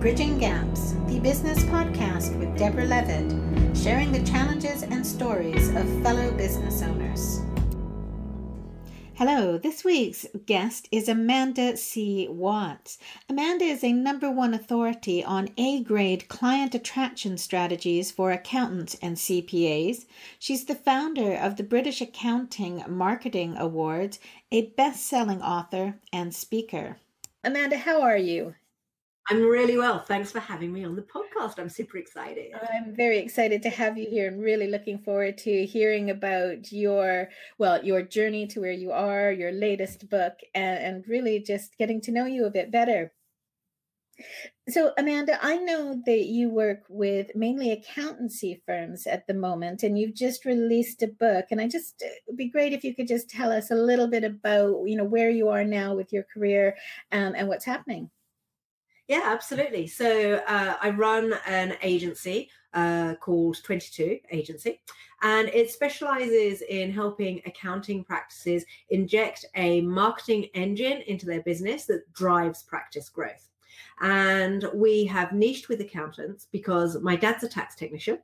Bridging Gaps, the business podcast with Deborah Levitt, sharing the challenges and stories of fellow business owners. Hello, this week's guest is Amanda C. Watts. Amanda is a number one authority on A grade client attraction strategies for accountants and CPAs. She's the founder of the British Accounting Marketing Awards, a best selling author and speaker. Amanda, how are you? I'm really well. Thanks for having me on the podcast. I'm super excited. I'm very excited to have you here. I'm really looking forward to hearing about your well, your journey to where you are, your latest book, and, and really just getting to know you a bit better. So, Amanda, I know that you work with mainly accountancy firms at the moment, and you've just released a book. And I just it'd be great if you could just tell us a little bit about, you know, where you are now with your career um, and what's happening. Yeah, absolutely. So uh, I run an agency uh, called 22 Agency, and it specializes in helping accounting practices inject a marketing engine into their business that drives practice growth. And we have niched with accountants because my dad's a tax technician.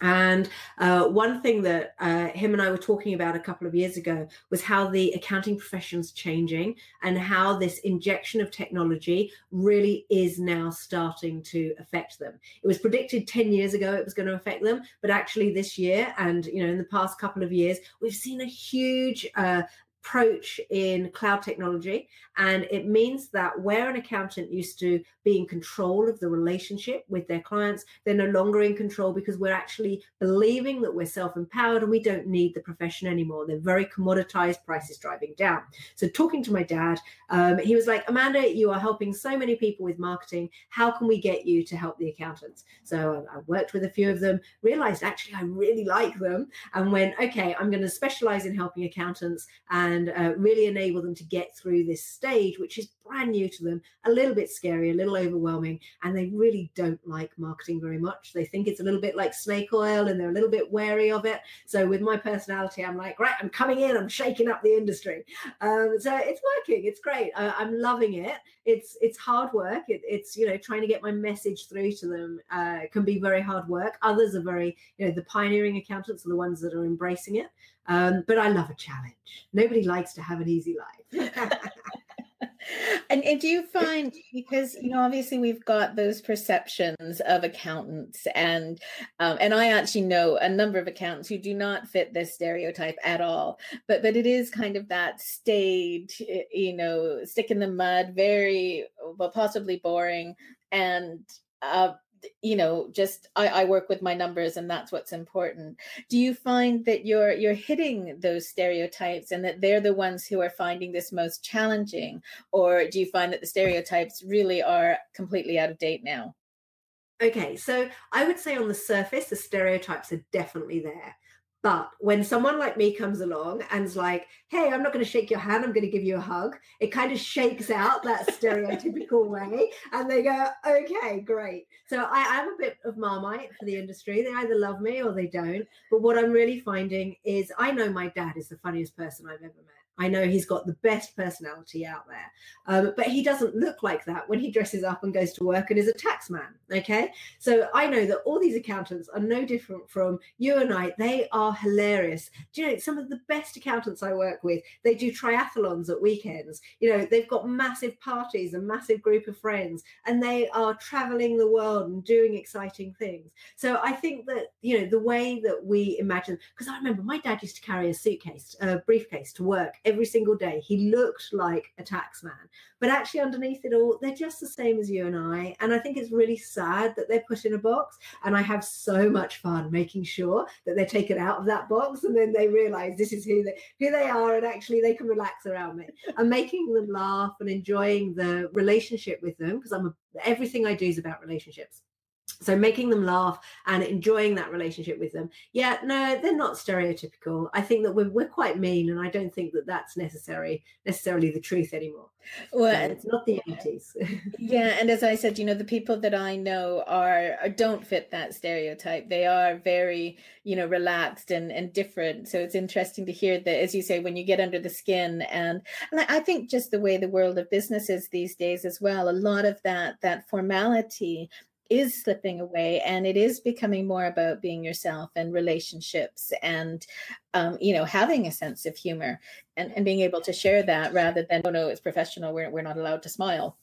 And uh, one thing that uh, him and I were talking about a couple of years ago was how the accounting profession's changing and how this injection of technology really is now starting to affect them. It was predicted 10 years ago it was going to affect them, but actually this year and you know in the past couple of years, we've seen a huge uh, approach in cloud technology. And it means that where an accountant used to be in control of the relationship with their clients, they're no longer in control because we're actually believing that we're self empowered and we don't need the profession anymore. They're very commoditized, prices driving down. So, talking to my dad, um, he was like, Amanda, you are helping so many people with marketing. How can we get you to help the accountants? So, I worked with a few of them, realized actually I really like them, and went, okay, I'm going to specialize in helping accountants. And and uh, really enable them to get through this stage, which is brand new to them, a little bit scary, a little overwhelming, and they really don't like marketing very much. They think it's a little bit like snake oil and they're a little bit wary of it. So, with my personality, I'm like, right, I'm coming in, I'm shaking up the industry. Um, so, it's working, it's great. Uh, I'm loving it. It's it's hard work. It, it's you know trying to get my message through to them uh, can be very hard work. Others are very you know the pioneering accountants are the ones that are embracing it. Um, but I love a challenge. Nobody likes to have an easy life. and, and do you find because you know obviously we've got those perceptions of accountants and um, and i actually know a number of accountants who do not fit this stereotype at all but but it is kind of that staid you know stick in the mud very well possibly boring and uh, you know just I, I work with my numbers and that's what's important. Do you find that you're you're hitting those stereotypes and that they're the ones who are finding this most challenging? Or do you find that the stereotypes really are completely out of date now? Okay so i would say on the surface the stereotypes are definitely there but when someone like me comes along and's like, hey, I'm not going to shake your hand, I'm going to give you a hug, it kind of shakes out that stereotypical way. And they go, okay, great. So I am a bit of marmite for the industry. They either love me or they don't. But what I'm really finding is I know my dad is the funniest person I've ever met. I know he's got the best personality out there, um, but he doesn't look like that when he dresses up and goes to work and is a tax man. Okay. So I know that all these accountants are no different from you and I. They are hilarious. Do you know some of the best accountants I work with? They do triathlons at weekends. You know, they've got massive parties, a massive group of friends, and they are traveling the world and doing exciting things. So I think that, you know, the way that we imagine, because I remember my dad used to carry a suitcase, a briefcase to work every single day. He looked like a tax man, but actually underneath it all, they're just the same as you and I. And I think it's really sad that they're put in a box. And I have so much fun making sure that they're taken out of that box and then they realize this is who they who they are and actually they can relax around me. And making them laugh and enjoying the relationship with them because I'm a, everything I do is about relationships so making them laugh and enjoying that relationship with them. Yeah no they're not stereotypical. I think that we're, we're quite mean and i don't think that that's necessary necessarily the truth anymore. Well so it's not the 80s yeah and as i said you know the people that i know are, are don't fit that stereotype. They are very you know relaxed and and different. So it's interesting to hear that as you say when you get under the skin and and i think just the way the world of business is these days as well a lot of that that formality is slipping away and it is becoming more about being yourself and relationships and um, you know having a sense of humor and, and being able to share that rather than oh no it's professional. We're, we're not allowed to smile.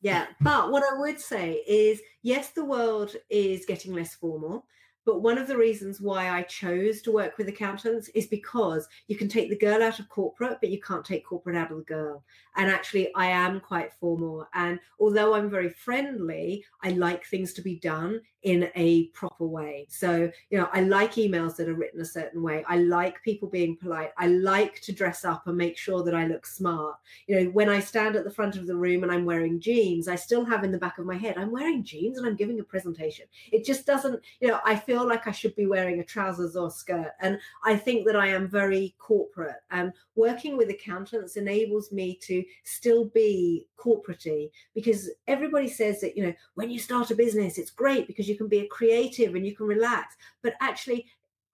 Yeah but what i would say is yes the world is getting less formal but one of the reasons why I chose to work with accountants is because you can take the girl out of corporate, but you can't take corporate out of the girl. And actually, I am quite formal. And although I'm very friendly, I like things to be done in a proper way. So, you know, I like emails that are written a certain way. I like people being polite. I like to dress up and make sure that I look smart. You know, when I stand at the front of the room and I'm wearing jeans, I still have in the back of my head, I'm wearing jeans and I'm giving a presentation. It just doesn't, you know, I feel like I should be wearing a trousers or skirt. And I think that I am very corporate. And working with accountants enables me to still be corporatey because everybody says that, you know, when you start a business, it's great because you can be a creative and you can relax. But actually,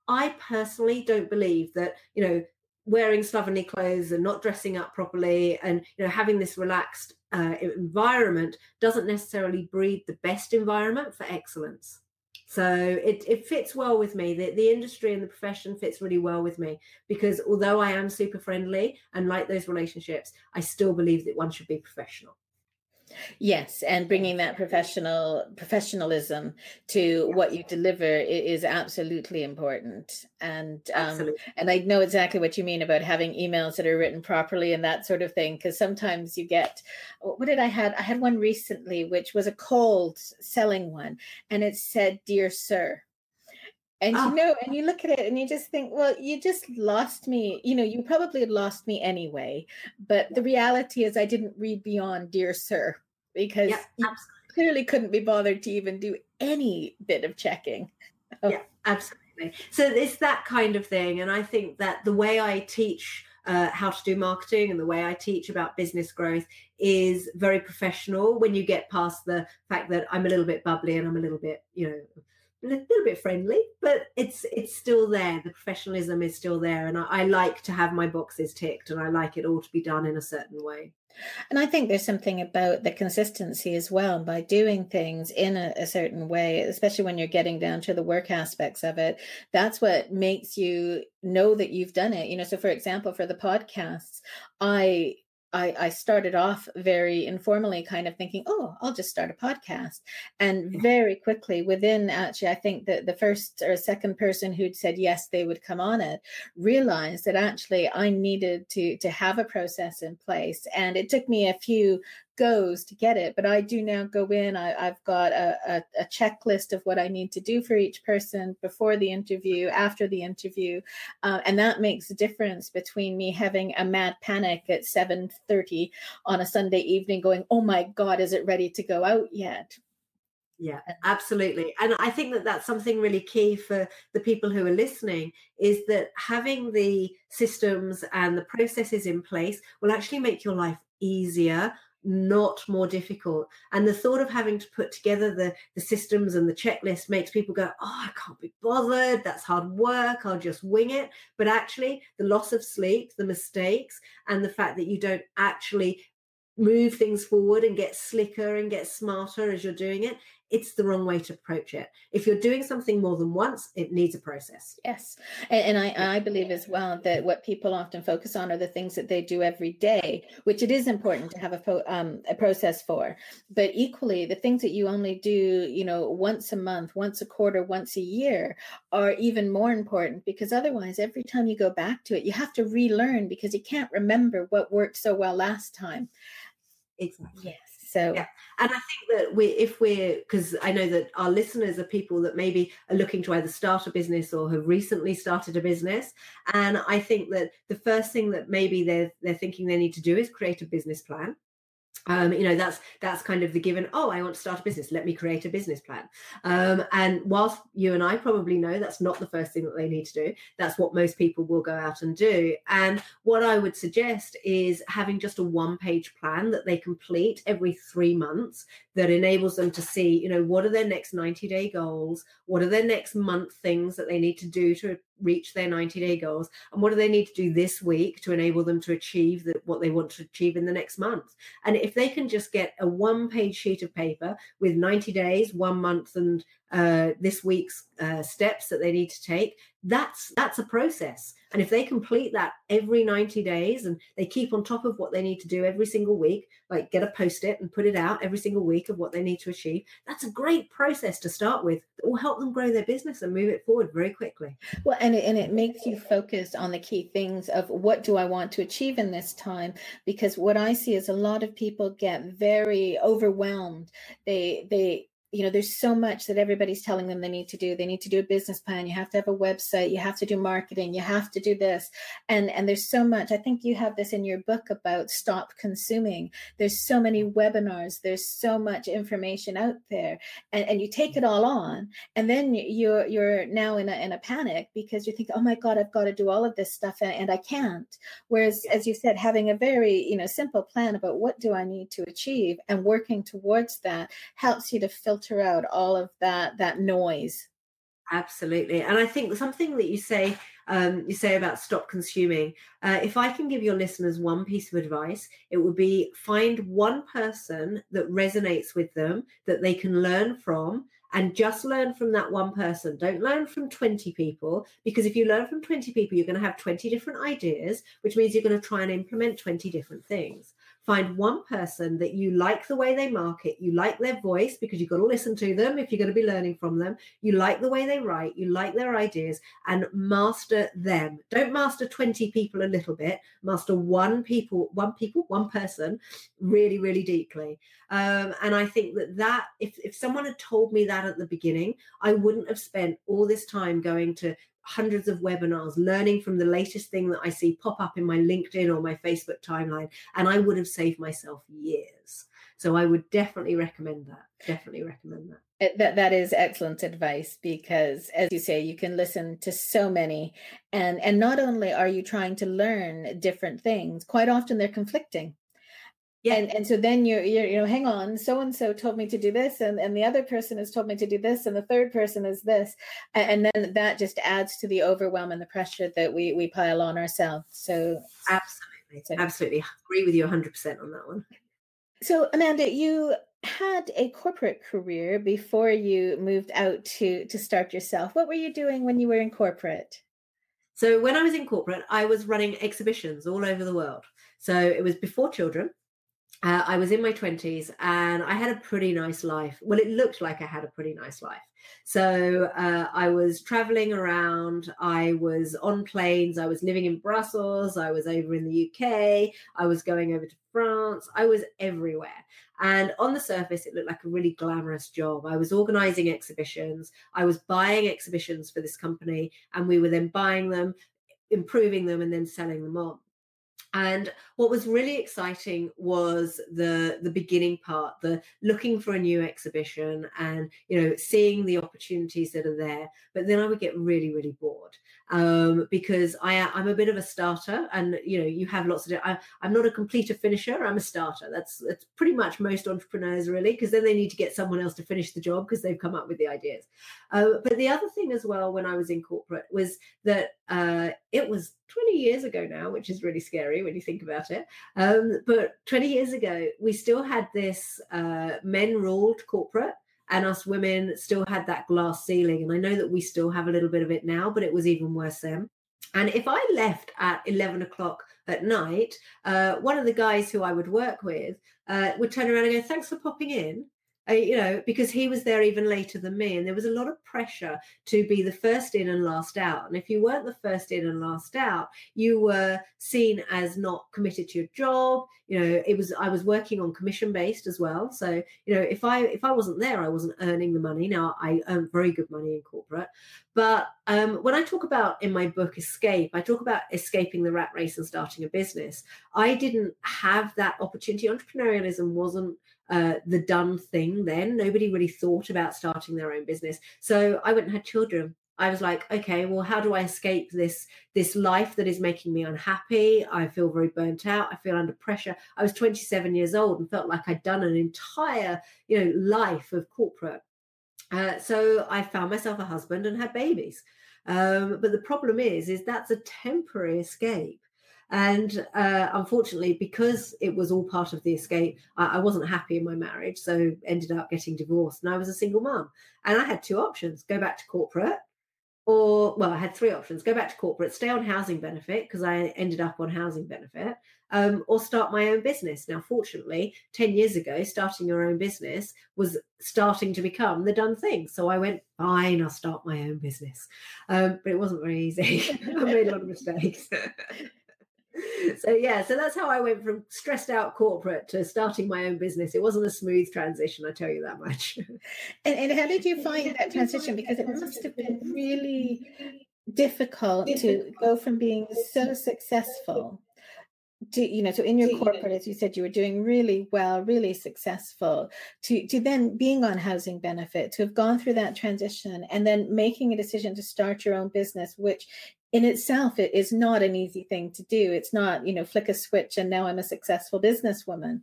I personally don't believe that, you know, wearing slovenly clothes and not dressing up properly and you know having this relaxed uh, environment doesn't necessarily breed the best environment for excellence so it, it fits well with me. The, the industry and the profession fits really well with me because although I am super friendly and like those relationships, I still believe that one should be professional. Yes, and bringing that professional professionalism to what you deliver is absolutely important. And um, and I know exactly what you mean about having emails that are written properly and that sort of thing. Because sometimes you get, what did I had? I had one recently, which was a cold selling one, and it said, "Dear Sir." And you know, and you look at it and you just think, well, you just lost me. You know, you probably had lost me anyway. But the reality is, I didn't read beyond Dear Sir because yeah, you clearly couldn't be bothered to even do any bit of checking. Oh. Yeah, absolutely. So it's that kind of thing. And I think that the way I teach uh, how to do marketing and the way I teach about business growth is very professional when you get past the fact that I'm a little bit bubbly and I'm a little bit, you know, little bit friendly, but it's it's still there. The professionalism is still there, and I, I, like to have my boxes ticked, and I like it all to be done in a certain way. And I think there's something about the consistency as well by doing things in a, a certain way, especially when you're getting down to the work aspects of it. That's what makes you know that you've done it. You know, so for example, for the podcasts, I I, I started off very informally, kind of thinking, oh, I'll just start a podcast. And very quickly, within actually, I think that the first or second person who'd said yes, they would come on it, realized that actually I needed to to have a process in place. And it took me a few goes to get it. But I do now go in, I, have got a, a, a, checklist of what I need to do for each person before the interview, after the interview. Uh, and that makes a difference between me having a mad panic at 7.30 on a Sunday evening going, oh my God, is it ready to go out yet? Yeah, absolutely. And I think that that's something really key for the people who are listening is that having the systems and the processes in place will actually make your life easier not more difficult. And the thought of having to put together the, the systems and the checklist makes people go, Oh, I can't be bothered. That's hard work. I'll just wing it. But actually, the loss of sleep, the mistakes, and the fact that you don't actually move things forward and get slicker and get smarter as you're doing it it's the wrong way to approach it. If you're doing something more than once, it needs a process. Yes. And, and I, I believe as well that what people often focus on are the things that they do every day, which it is important to have a, um, a process for. But equally, the things that you only do, you know, once a month, once a quarter, once a year are even more important because otherwise, every time you go back to it, you have to relearn because you can't remember what worked so well last time. Exactly. Yes. So yeah. And I think that we if we're because I know that our listeners are people that maybe are looking to either start a business or have recently started a business. And I think that the first thing that maybe they're they're thinking they need to do is create a business plan um, you know that's that's kind of the given oh i want to start a business. Let me create a business plan. Um, and whilst you and i probably know that's not the first thing that they need to do that's what most people will go out and do. And what i would suggest is having just a one page plan that they complete every three months that enables them to see you know what are their next 90 day goals? What are their next month things that they need to do to reach their 90 day goals and what do they need to do this week to enable them to achieve the, what they want to achieve in the next month? And if they can just get a one page sheet of paper with 90 days one month and uh, this week's uh, steps that they need to take that's that's a process. And if they complete that every 90 days and they keep on top of what they need to do every single week like get a post it and put it out every single week of what they need to achieve that's a great process to start with that will help them grow their business and move it forward very quickly. Well and it, and it makes you focus on the key things of what do i want to achieve in this time? Because what i see is a lot of people get very overwhelmed. They they you know there's so much that everybody's telling them they need to do. They need to do a business plan. You have to have a website. You have to do marketing. You have to do this. And and there's so much. I think you have this in your book about stop consuming. There's so many webinars. There's so much information out there. And, and you take it all on and then you're you're now in a, in a panic because you think oh my god i've got to do all of this stuff and, and i can't. Whereas as you said having a very you know simple plan about what do i need to achieve and working towards that helps you to filter filter out all of that that noise absolutely and i think something that you say um, you say about stop consuming uh, if i can give your listeners one piece of advice it would be find one person that resonates with them that they can learn from and just learn from that one person. Don't learn from 20 people because if you learn from 20 people, you're going to have 20 different ideas, which means you're going to try and implement 20 different things find one person that you like the way they market, you like their voice because you've got to listen to them if you're going to be learning from them, you like the way they write, you like their ideas, and master them. Don't master 20 people a little bit, master one people, one people, one person really, really deeply. Um, and I think that that if, if someone had told me that at the beginning, I wouldn't have spent all this time going to hundreds of webinars, learning from the latest thing that I see pop up in my LinkedIn or my Facebook timeline. And I would have saved myself years. So I would definitely recommend that. Definitely recommend that. Eh, that that is excellent advice because, as you say, you can listen to so many, and and not only are you trying to learn different things, quite often they're conflicting yeah. And and so then you're, you're you know hang on so and so told me to do this and and the other person has told me to do this and the third person is this. And, and then that just adds to the overwhelm and the pressure that we we pile on ourselves. So absolutely. so, absolutely. Agree with you 100% on that one. So amanda you had a corporate career before you moved out to to start yourself. What were you doing when you were in corporate? So when i was in corporate i was running exhibitions all over the world. So it was before children uh, I was in my 20s and I had a pretty nice life. Well, it looked like I had a pretty nice life. So uh, I was traveling around, I was on planes, I was living in Brussels, I was over in the UK, I was going over to France, I was everywhere. And on the surface, it looked like a really glamorous job. I was organizing exhibitions, I was buying exhibitions for this company, and we were then buying them, improving them, and then selling them on. And what was really exciting was the the beginning part, the looking for a new exhibition and you know seeing the opportunities that are there. But then I would get really really bored um, because I I'm a bit of a starter, and you know you have lots of. I, I'm not a completer finisher. I'm a starter. That's that's pretty much most entrepreneurs really, because then they need to get someone else to finish the job because they've come up with the ideas. Uh, but the other thing as well when I was in corporate was that uh, it was 20 years ago now, which is really scary when you think about it. Um, but 20 years ago, we still had this uh, men ruled corporate and us women still had that glass ceiling. And I know that we still have a little bit of it now, but it was even worse then. And if I left at 11 o'clock at night, uh, one of the guys who I would work with uh, would turn around and go, Thanks for popping in. You know, because he was there even later than me. And there was a lot of pressure to be the first in and last out. And if you weren't the first in and last out, you were seen as not committed to your job. You know, it was I was working on commission based as well. So, you know, if I if I wasn't there, I wasn't earning the money. Now I earn very good money in corporate. But um, when I talk about in my book Escape, I talk about escaping the rat race and starting a business. I didn't have that opportunity. Entrepreneurialism wasn't uh, the done thing then. Nobody really thought about starting their own business. So I went and had children. I was like, okay, well, how do I escape this this life that is making me unhappy? I feel very burnt out. I feel under pressure. I was 27 years old and felt like I'd done an entire, you know, life of corporate. Uh, so I found myself a husband and had babies. Um, but the problem is, is that's a temporary escape. And uh, unfortunately, because it was all part of the escape, I, I, wasn't happy in my marriage. So ended up getting divorced and I was a single mom. And I had two options go back to corporate or, well, I had three options go back to corporate, stay on housing benefit because I ended up on housing benefit, um, or start my own business. Now, fortunately, 10 years ago, starting your own business was starting to become the done thing. So I went, fine, I'll start my own business. Um, but it wasn't very easy. I made a lot of mistakes. so yeah so that's how i went from stressed out corporate to starting my own business. It wasn't a smooth transition i tell you that much. And, and how did you find that transition? Because it must have been really difficult to go from being so successful to you know so in your corporate as you said you were doing really well really successful to to then being on housing benefit to have gone through that transition and then making a decision to start your own business which in itself it is not an easy thing to do. It's not you know flick a switch and now i'm a successful businesswoman.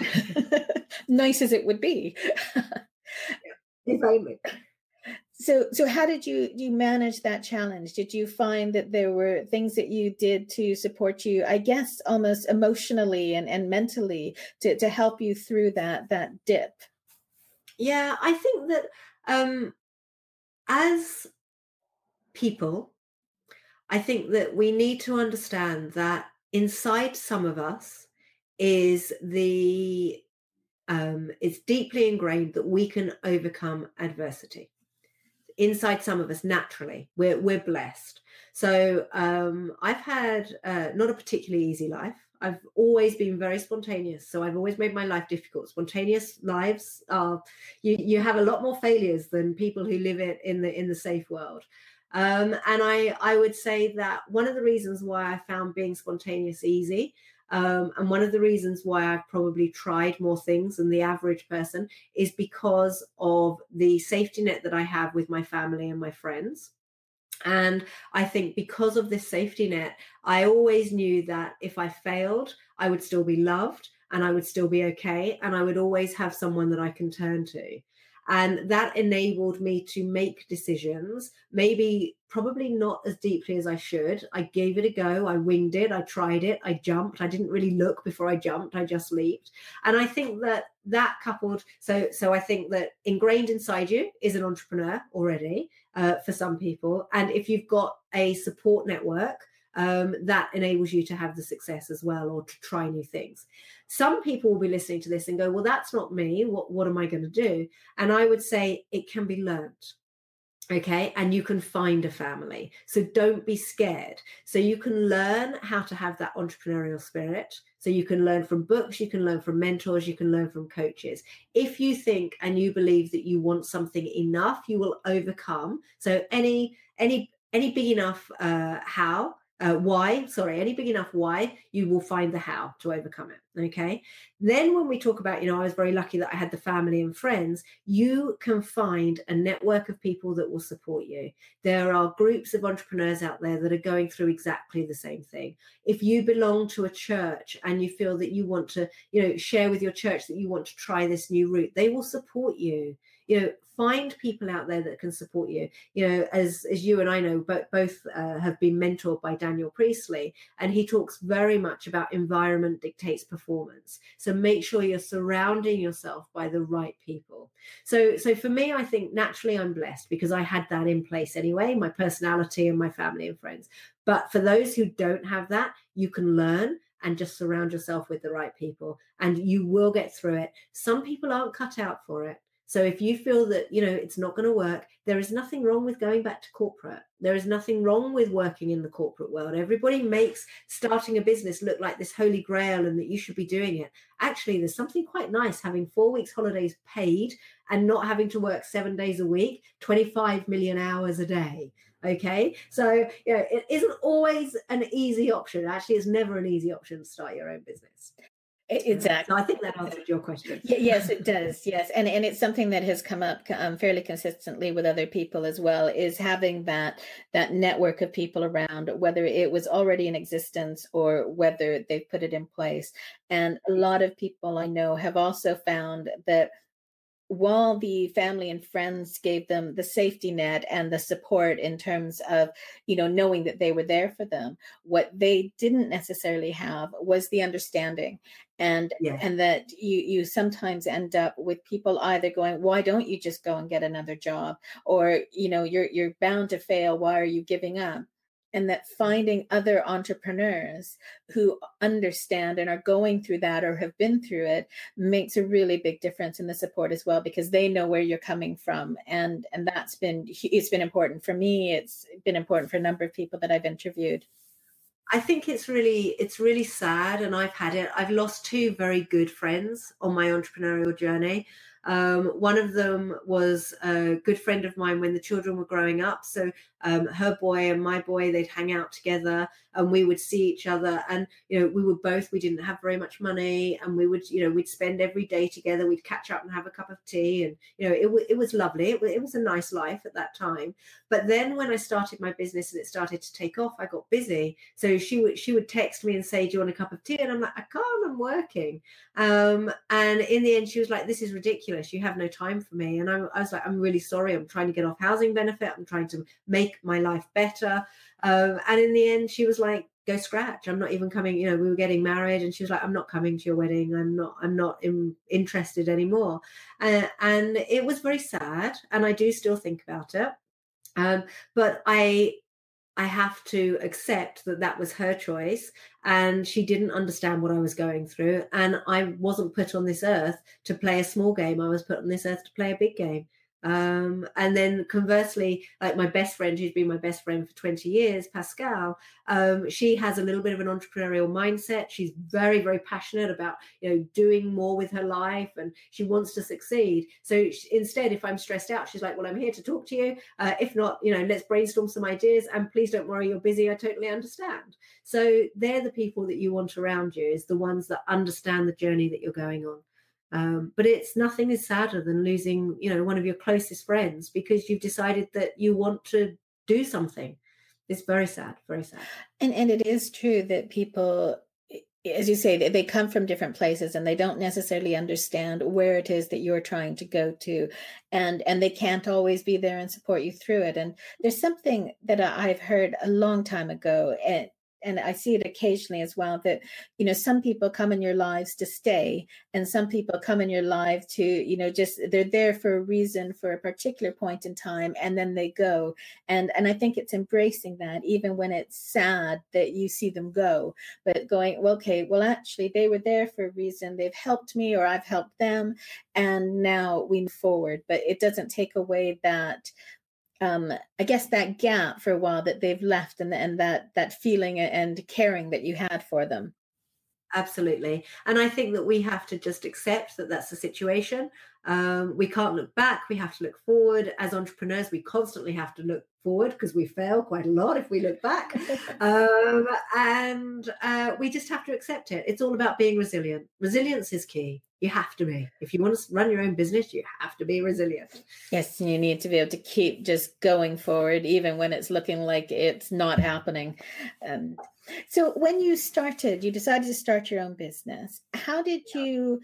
Nice as it would be. So so how did you you manage that challenge? Did you find that there were things that you did to support you i guess almost emotionally and, and mentally to, to help you through that that dip? Yeah i think that um as people I think that we need to understand that inside some of us is the um, deeply ingrained that we can overcome adversity. Inside some of us, naturally, we're we're blessed. So um, I've had uh, not a particularly easy life. I've always been very spontaneous, so I've always made my life difficult. Spontaneous lives are you you have a lot more failures than people who live it in the in the safe world. Um, and I, I would say that one of the reasons why I found being spontaneous easy, um, and one of the reasons why I've probably tried more things than the average person, is because of the safety net that I have with my family and my friends. And I think because of this safety net, I always knew that if I failed, I would still be loved and I would still be okay. And I would always have someone that I can turn to. And that enabled me to make decisions, maybe probably not as deeply as I should. I gave it a go. I winged it. I tried it. I jumped. I didn't really look before I jumped. I just leaped. And I think that that coupled, so so I think that ingrained inside you is an entrepreneur already uh, for some people. And if you've got a support network um, that enables you to have the success as well or to try new things. Some people will be listening to this and go, Well, that's not me. What, what am I going to do? And I would say it can be learnt. Okay, and you can find a family. So don't be scared. So you can learn how to have that entrepreneurial spirit. So you can learn from books, you can learn from mentors, you can learn from coaches. If you think and you believe that you want something enough, you will overcome. So any any any big enough uh, how uh, why, sorry, any big enough why, you will find the how to overcome it. Okay. Then, when we talk about, you know, I was very lucky that I had the family and friends, you can find a network of people that will support you. There are groups of entrepreneurs out there that are going through exactly the same thing. If you belong to a church and you feel that you want to, you know, share with your church that you want to try this new route, they will support you you know find people out there that can support you. You know as as you and i know but both uh, have been mentored by daniel priestley and he talks very much about environment dictates performance. So make sure you're surrounding yourself by the right people. So so for me i think naturally i'm blessed because i had that in place anyway my personality and my family and friends. But for those who don't have that you can learn and just surround yourself with the right people and you will get through it. Some people aren't cut out for it so if you feel that, you know, it's not going to work, there is nothing wrong with going back to corporate. There is nothing wrong with working in the corporate world. Everybody makes starting a business look like this holy grail and that you should be doing it. Actually, there's something quite nice having 4 weeks holidays paid and not having to work 7 days a week, 25 million hours a day. Okay. So, you know, it isn't always an easy option. Actually, it's never an easy option to start your own business. Exactly. So I think that answered your question. yes, it does. Yes, and and it's something that has come up um, fairly consistently with other people as well. Is having that that network of people around, whether it was already in existence or whether they've put it in place. And a lot of people I know have also found that while the family and friends gave them the safety net and the support in terms of you know knowing that they were there for them what they didn't necessarily have was the understanding. And yeah. and that you you sometimes end up with people either going why don't you just go and get another job? or you know you're you're bound to fail. Why are you giving up and that finding other entrepreneurs who understand and are going through that or have been through it makes a really big difference in the support as well because they know where you're coming from and and that's been it's been important for me it's been important for a number of people that I've interviewed. I think it's really it's really sad and I've had it I've lost two very good friends on my entrepreneurial journey um, one of them was a good friend of mine when the children were growing up. So um, her boy and my boy, they'd hang out together and we would see each other. And, you know, we were both, we didn't have very much money and we would, you know, we'd spend every day together. We'd catch up and have a cup of tea. And, you know, it, it was lovely. It, it was a nice life at that time. But then when I started my business and it started to take off, I got busy. So she would, she would text me and say, do you want a cup of tea? And I'm like, I can't, I'm working. Um, and in the end, she was like, this is ridiculous. You have no time for me. And I, I was like, I'm really sorry. I'm trying to get off housing benefit. I'm trying to make my life better. Um, and in the end, she was like, go scratch. I'm not even coming. You know, we were getting married, and she was like, I'm not coming to your wedding. I'm not. I'm not in, interested anymore. Uh, and it was very sad, and I do still think about it. Um, but I I have to accept that that was her choice and she didn't understand what I was going through. And I wasn't put on this earth to play a small game. I was put on this earth to play a big game. Um, and then conversely, like my best friend, who's been my best friend for 20 years, Pascal, um, she has a little bit of an entrepreneurial mindset. She's very, very passionate about, you know, doing more with her life and she wants to succeed. So she, instead, if I'm stressed out, she's like, well, I'm here to talk to you. Uh, if not, you know, let's brainstorm some ideas and please don't worry, you're busy. I totally understand. So they're the people that you want around you is the ones that understand the journey that you're going on. Um, but it's nothing is sadder than losing, you know, one of your closest friends because you've decided that you want to do something. It's very sad, very sad. And and it is true that people as you say they come from different places and they don't necessarily understand where it is that you're trying to go to and and they can't always be there and support you through it and there's something that i've heard a long time ago and and I see it occasionally as well that you know some people come in your lives to stay and some people come in your life to you know just they're there for a reason for a particular point in time and then they go. And and I think it's embracing that even when it's sad that you see them go but going well okay well actually they were there for a reason. They've helped me or I've helped them and now we move forward. But it doesn't take away that um, I guess that gap for a while that they've left and and that that feeling and caring that you had for them. Absolutely, and I think that we have to just accept that that's the situation. Um, we can't look back; we have to look forward. As entrepreneurs, we constantly have to look forward because we fail quite a lot if we look back, um, and uh, we just have to accept it. It's all about being resilient. Resilience is key. You have to be. If you want to run your own business you have to be resilient. Yes you need to be able to keep just going forward even when it's looking like it's not happening. Um, so when you started you decided to start your own business. How did you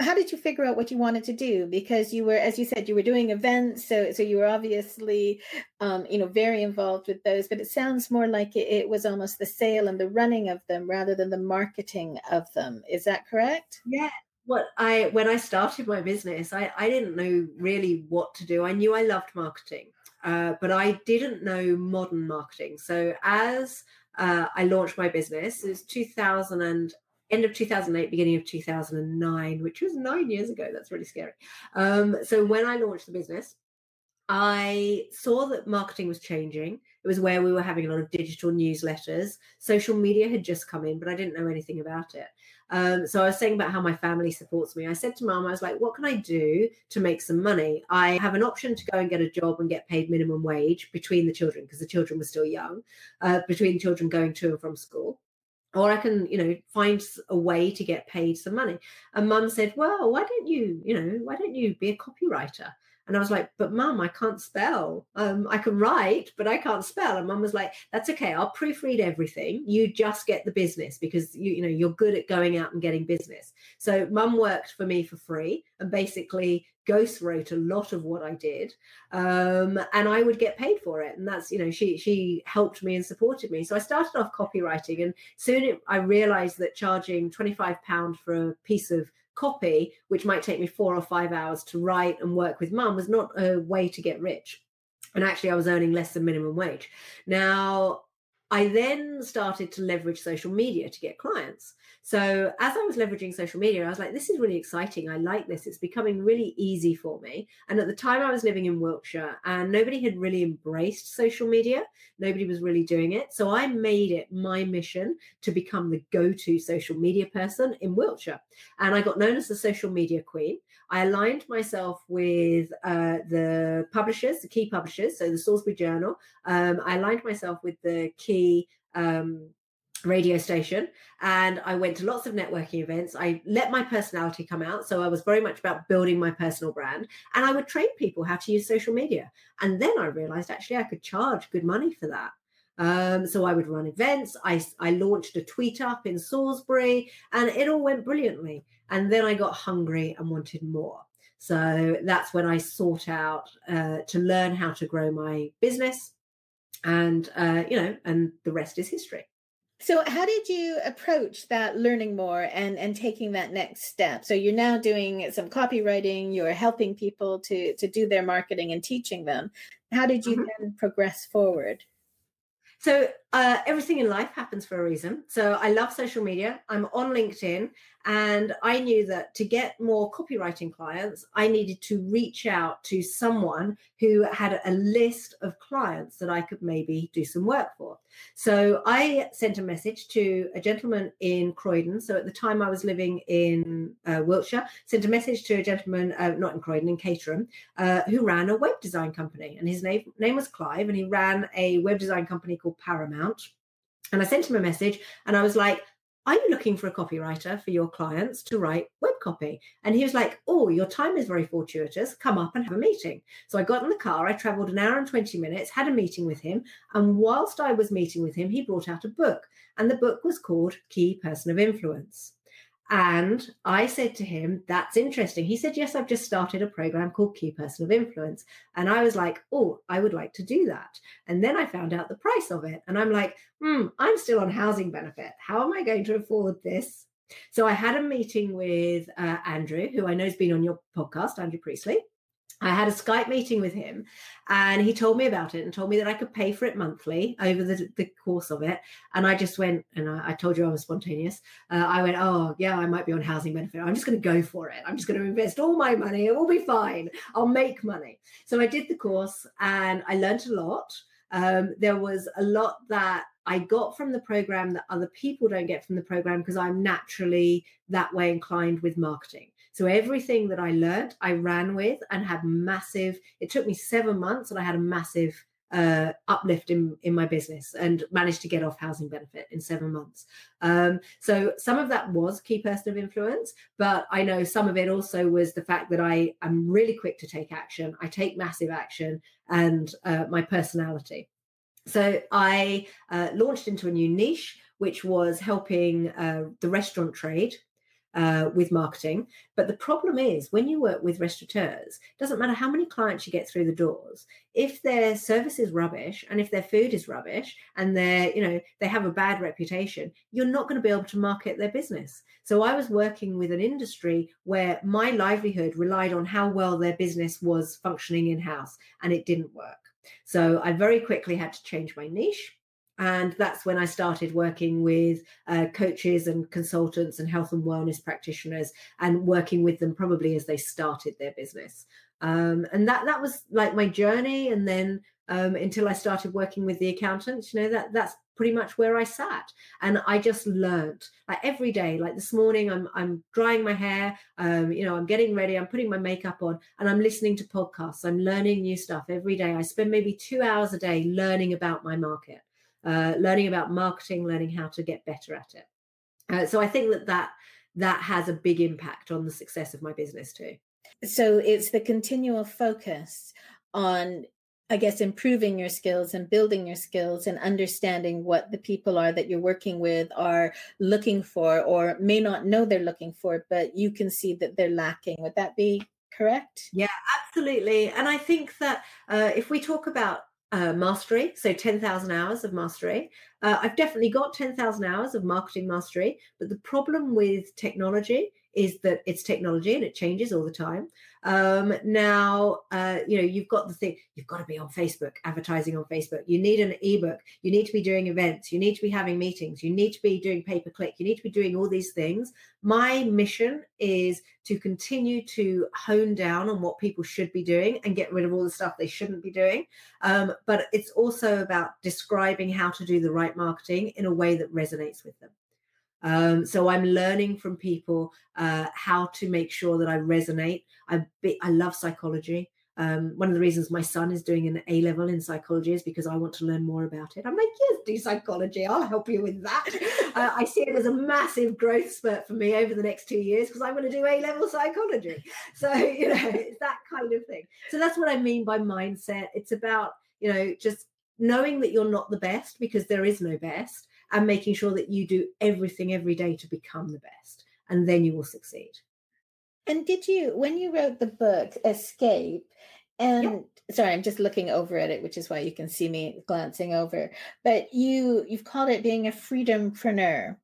how did you figure out what you wanted to do because you were as you said you were doing events so so you were obviously um, you know very involved with those but it sounds more like it, it, was almost the sale and the running of them rather than the marketing of them is that correct yeah what I when I started my business, I, I didn't know really what to do. I knew I loved marketing, uh, but I didn't know modern marketing. So as uh, I launched my business. It was 2000 and end of 2008, beginning of 2009, which was nine years ago. That's really scary. Um, so when I launched the business, I saw that marketing was changing. It was where we were having a lot of digital newsletters. Social media had just come in, but I didn't know anything about it. Um, so I was saying about how my family supports me. I said to mom, I was like, what can I do to make some money? I have an option to go and get a job and get paid minimum wage between the children because the children were still young, uh, between children going to and from school or I can, you know, find a way to get paid some money. And mum said, well, why don't you, you know, why don't you be a copywriter? And I was like, but mum, I can't spell. Um, I can write, but I can't spell. And mum was like, that's okay. I'll proofread everything. You just get the business because you, you know, you're good at going out and getting business. So mum worked for me for free and basically ghost wrote a lot of what I did. Um, and I would get paid for it. And that's, you know, she she helped me and supported me. So I started off copywriting and soon it, I realized that charging 25 pounds for a piece of copy, which might take me four or five hours to write and work with mum, was not a way to get rich. And actually, I was earning less than minimum wage. Now, I then started to leverage social media to get clients. So as I was leveraging social media, I was like, this is really exciting. I like this. It's becoming really easy for me. And at the time, I was living in Wiltshire and nobody had really embraced social media. Nobody was really doing it. So I made it my mission to become the go to social media person in Wiltshire. And I got known as the social media queen. I aligned myself with uh, the publishers, the key publishers, so the Salisbury Journal. Um, I aligned myself with the key um, radio station and I went to lots of networking events. I let my personality come out. So I was very much about building my personal brand and I would train people how to use social media. And then I realized actually I could charge good money for that. Um, so I would run events. I, I launched a tweet up in Salisbury and it all went brilliantly. And then I got hungry and wanted more. So that's when I sought out uh, to learn how to grow my business. And, uh, you know, and the rest is history. So how did you approach that learning more and and taking that next step? So you're now doing some copywriting, you're helping people to to do their marketing and teaching them. How did you mm-hmm. then progress forward? So uh, everything in life happens for a reason. So I love social media. I'm on LinkedIn, and I knew that to get more copywriting clients, I needed to reach out to someone who had a list of clients that I could maybe do some work for. So I sent a message to a gentleman in Croydon. So at the time I was living in uh, Wiltshire, sent a message to a gentleman, uh, not in Croydon, in Caterham, uh, who ran a web design company. And his name, name was Clive, and he ran a web design company called Paramount. And I sent him a message and I was like, are you looking for a copywriter for your clients to write web copy? And he was like, Oh, your time is very fortuitous. Come up and have a meeting. So I got in the car, I traveled an hour and 20 minutes, had a meeting with him. And whilst I was meeting with him, he brought out a book. And the book was called Key Person of Influence. And I said to him, That's interesting. He said, Yes, I've just started a program called Key Person of Influence. And I was like, Oh, I would like to do that. And then I found out the price of it. And I'm like, Hmm, I'm still on housing benefit. How am I going to afford this? So I had a meeting with uh, Andrew, who I know has been on your podcast, Andrew Priestley. I had a Skype meeting with him and he told me about it and told me that I could pay for it monthly over the, the course of it. And I just went, and I, I told you I was spontaneous. Uh, I went, oh, yeah, I might be on housing benefit. I'm just going to go for it. I'm just going to invest all my money. It will be fine. I'll make money. So I did the course and I learned a lot. Um, there was a lot that I got from the program that other people don't get from the program because I'm naturally that way inclined with marketing. So everything that I learned, I ran with and had massive. It took me seven months, and I had a massive uh, uplift in in my business and managed to get off housing benefit in seven months. Um, so some of that was key person of influence, but I know some of it also was the fact that I am really quick to take action. I take massive action, and uh, my personality. So I uh, launched into a new niche, which was helping uh, the restaurant trade uh, with marketing. But the problem is when you work with restaurateurs, doesn't matter how many clients you get through the doors, if their service is rubbish and if their food is rubbish and they're, you know, they have a bad reputation, you're not going to be able to market their business. So I was working with an industry where my livelihood relied on how well their business was functioning in house and it didn't work. So I very quickly had to change my niche And that's when I started working with uh, coaches and consultants and health and wellness practitioners and working with them probably as they started their business. Um, and that that was like my journey. And then um, until I started working with the accountants, you know, that that's pretty much where I sat. And I just learned like every day, like this morning, I'm I'm drying my hair, um, you know, I'm getting ready, I'm putting my makeup on, and I'm listening to podcasts. I'm learning new stuff every day. I spend maybe two hours a day learning about my market uh, learning about marketing, learning how to get better at it. Uh, so I think that that that has a big impact on the success of my business too. So it's the continual focus on I guess improving your skills and building your skills and understanding what the people are that you're working with are looking for or may not know they're looking for, but you can see that they're lacking. Would that be correct? Yeah, absolutely. And I think that uh, if we talk about uh, mastery, so 10,000 hours of mastery. Uh, I've definitely got 10,000 hours of marketing mastery, but the problem with technology is that it's technology and it changes all the time. Um, now, uh, you know, you've got the thing, you've got to be on Facebook, advertising on Facebook. You need an ebook. You need to be doing events. You need to be having meetings. You need to be doing pay per click. You need to be doing all these things. My mission is to continue to hone down on what people should be doing and get rid of all the stuff they shouldn't be doing. Um, but it's also about describing how to do the right marketing in a way that resonates with them. Um, so I'm learning from people uh, how to make sure that I resonate. I be, I love psychology. Um, one of the reasons my son is doing an A level in psychology is because I want to learn more about it. I'm like, yes, do psychology. I'll help you with that. Uh, I see it as a massive growth spurt for me over the next two years because I'm going to do A level psychology. So, you know, it's that kind of thing. So that's what I mean by mindset. It's about, you know, just knowing that you're not the best because there is no best and making sure that you do everything every day to become the best and then you will succeed and did you when you wrote the book escape and yep. sorry i'm just looking over at it which is why you can see me glancing over but you you've called it being a freedompreneur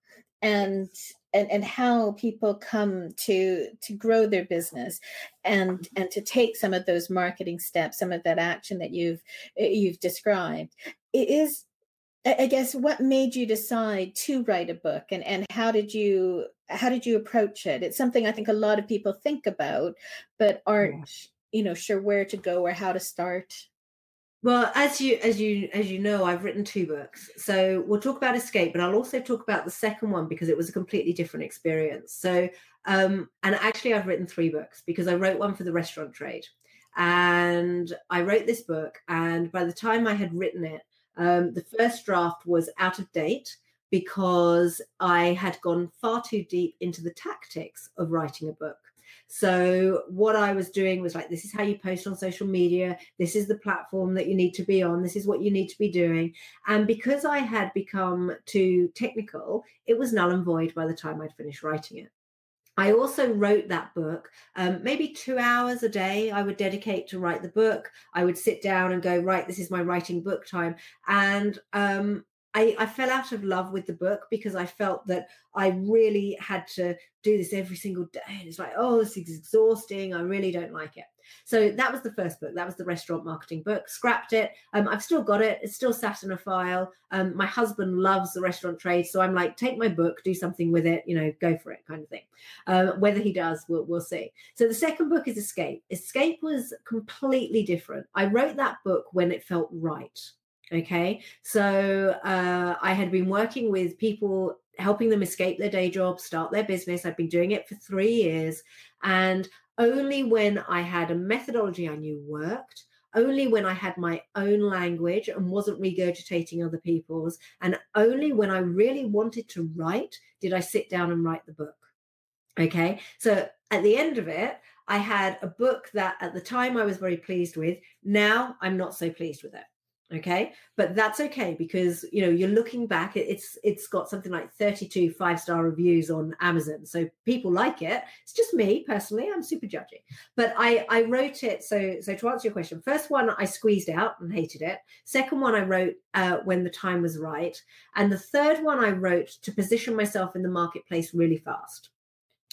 and and, and how people come to to grow their business and mm-hmm. and to take some of those marketing steps some of that action that you've you've described it is I guess what made you decide to write a book and, and how did you how did you approach it? It's something I think a lot of people think about, but aren't, yeah. you know, sure where to go or how to start. Well, as you as you as you know, I've written two books. So we'll talk about Escape, but I'll also talk about the second one because it was a completely different experience. So um and actually I've written three books because I wrote one for the restaurant trade. And I wrote this book and by the time I had written it, um, the first draft was out of date because I had gone far too deep into the tactics of writing a book. So, what I was doing was like, this is how you post on social media. This is the platform that you need to be on. This is what you need to be doing. And because I had become too technical, it was null and void by the time I'd finished writing it. I also wrote that book. Um, maybe two hours a day I would dedicate to write the book. I would sit down and go, right, this is my writing book time. And um, I, I, fell out of love with the book because I felt that I really had to do this every single day. And it's like, oh, this is exhausting. I really don't like it. So that was the first book. That was the restaurant marketing book. Scrapped it. Um, I've still got it. It's still sat in a file. Um, my husband loves the restaurant trade, so I'm like, take my book, do something with it. You know, go for it, kind of thing. Um, whether he does, we'll, we'll see. So the second book is Escape. Escape was completely different. I wrote that book when it felt right. Okay, so uh, I had been working with people helping them escape their day job, start their business. I've been doing it for three years. And only when I had a methodology I knew worked, only when I had my own language and wasn't regurgitating other people's, and only when I really wanted to write did I sit down and write the book. Okay. So at the end of it, I had a book that at the time I was very pleased with. Now I'm not so pleased with it okay? But that's okay because you know you're looking back it's it's got something like 32 five star reviews on amazon. So people like it. It's just me personally i'm super judgy. But i i wrote it so so to answer your question first one i squeezed out and hated it. Second one i wrote uh, when the time was right. And the third one i wrote to position myself in the marketplace really fast.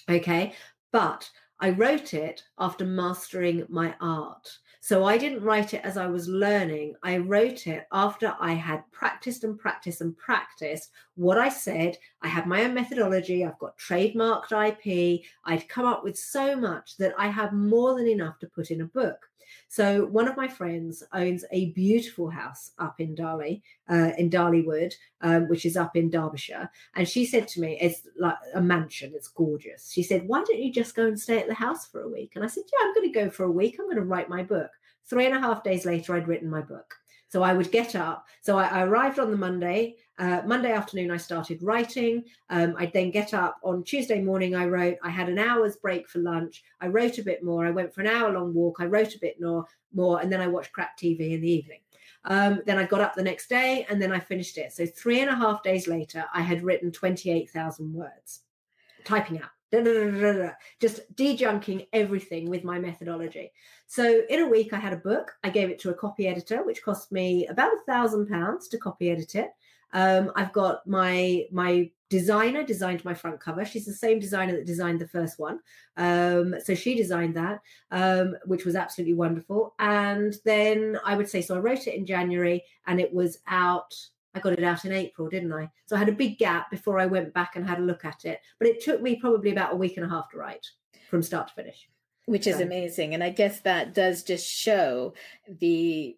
Okay? But I wrote it after mastering my art. So I didn't write it as I was learning. I wrote it after I had practiced and practiced and practiced what I said. I had my own methodology. I've got trademarked IP. I'd come up with so much that I have more than enough to put in a book. So one of my friends owns a beautiful house up in Darley, uh, in Darleywood, um, which is up in Derbyshire. And she said to me, it's like a mansion, it's gorgeous. She said, why don't you just go and stay at the house for a week? And I said, yeah, I'm going to go for a week. I'm going to write my book. Three and a half days later, I'd written my book. So I would get up. So I, I arrived on the Monday. Uh, Monday afternoon, I started writing. Um, I'd then get up on Tuesday morning. I wrote. I had an hour's break for lunch. I wrote a bit more. I went for an hour long walk. I wrote a bit more, more, and then I watched crap TV in the evening. Um, then I got up the next day, and then I finished it. So three and a half days later, I had written twenty eight thousand words, typing out just dejunking everything with my methodology. So in a week, I had a book. I gave it to a copy editor, which cost me about a thousand pounds to copy edit it. Um, I've got my my designer designed my front cover. She's the same designer that designed the first one. Um, so she designed that, um, which was absolutely wonderful. And then I would say, so I wrote it in January and it was out I got it out in April, didn't I? So I had a big gap before I went back and had a look at it. But it took me probably about a week and a half to write from start to finish. Which is so. amazing. And I guess that does just show the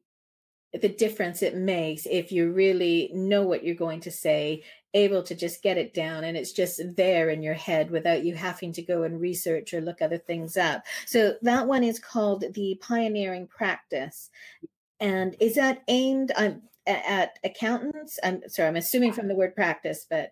the difference it makes if you really know what you're going to say able to just get it down and it's just there in your head without you having to go and research or look other things up so that one is called the pioneering practice and is that aimed on at accountants? I'm sorry, I'm assuming from the word practice, but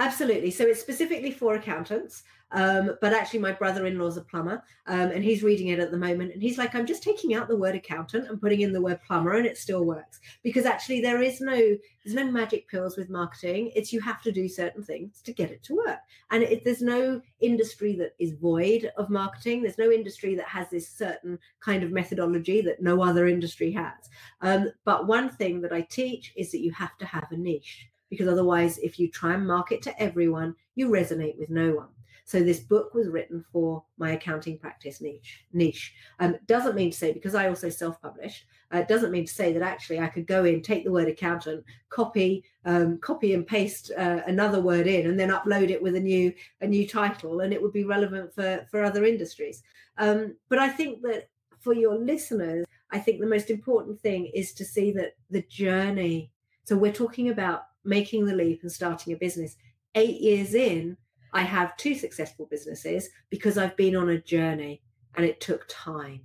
absolutely. So it's specifically for accountants. Um, but actually, my brother in law's a plumber um, and he's reading it at the moment. And he's like, I'm just taking out the word accountant and putting in the word plumber, and it still works. Because actually, there is no there's no magic pills with marketing. It's you have to do certain things to get it to work. And it, there's no industry that is void of marketing. There's no industry that has this certain kind of methodology that no other industry has. Um, but one thing that I teach is that you have to have a niche because otherwise, if you try and market to everyone, you resonate with no one. So this book was written for my accounting practice niche. Niche um, doesn't mean to say because I also self-published. Uh, doesn't mean to say that actually I could go in, take the word accountant, copy, um, copy and paste uh, another word in, and then upload it with a new a new title, and it would be relevant for for other industries. Um, but I think that for your listeners, I think the most important thing is to see that the journey. So we're talking about making the leap and starting a business. Eight years in, I have two successful businesses because I've been on a journey and it took time.